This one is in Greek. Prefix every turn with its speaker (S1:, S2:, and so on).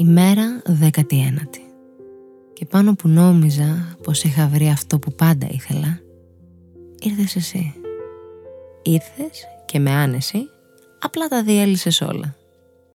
S1: Ημέρα δέκατη ένατη. Και πάνω που νόμιζα πως είχα βρει αυτό που πάντα ήθελα, ήρθες εσύ. Ήρθες και με άνεση απλά τα διέλυσες όλα.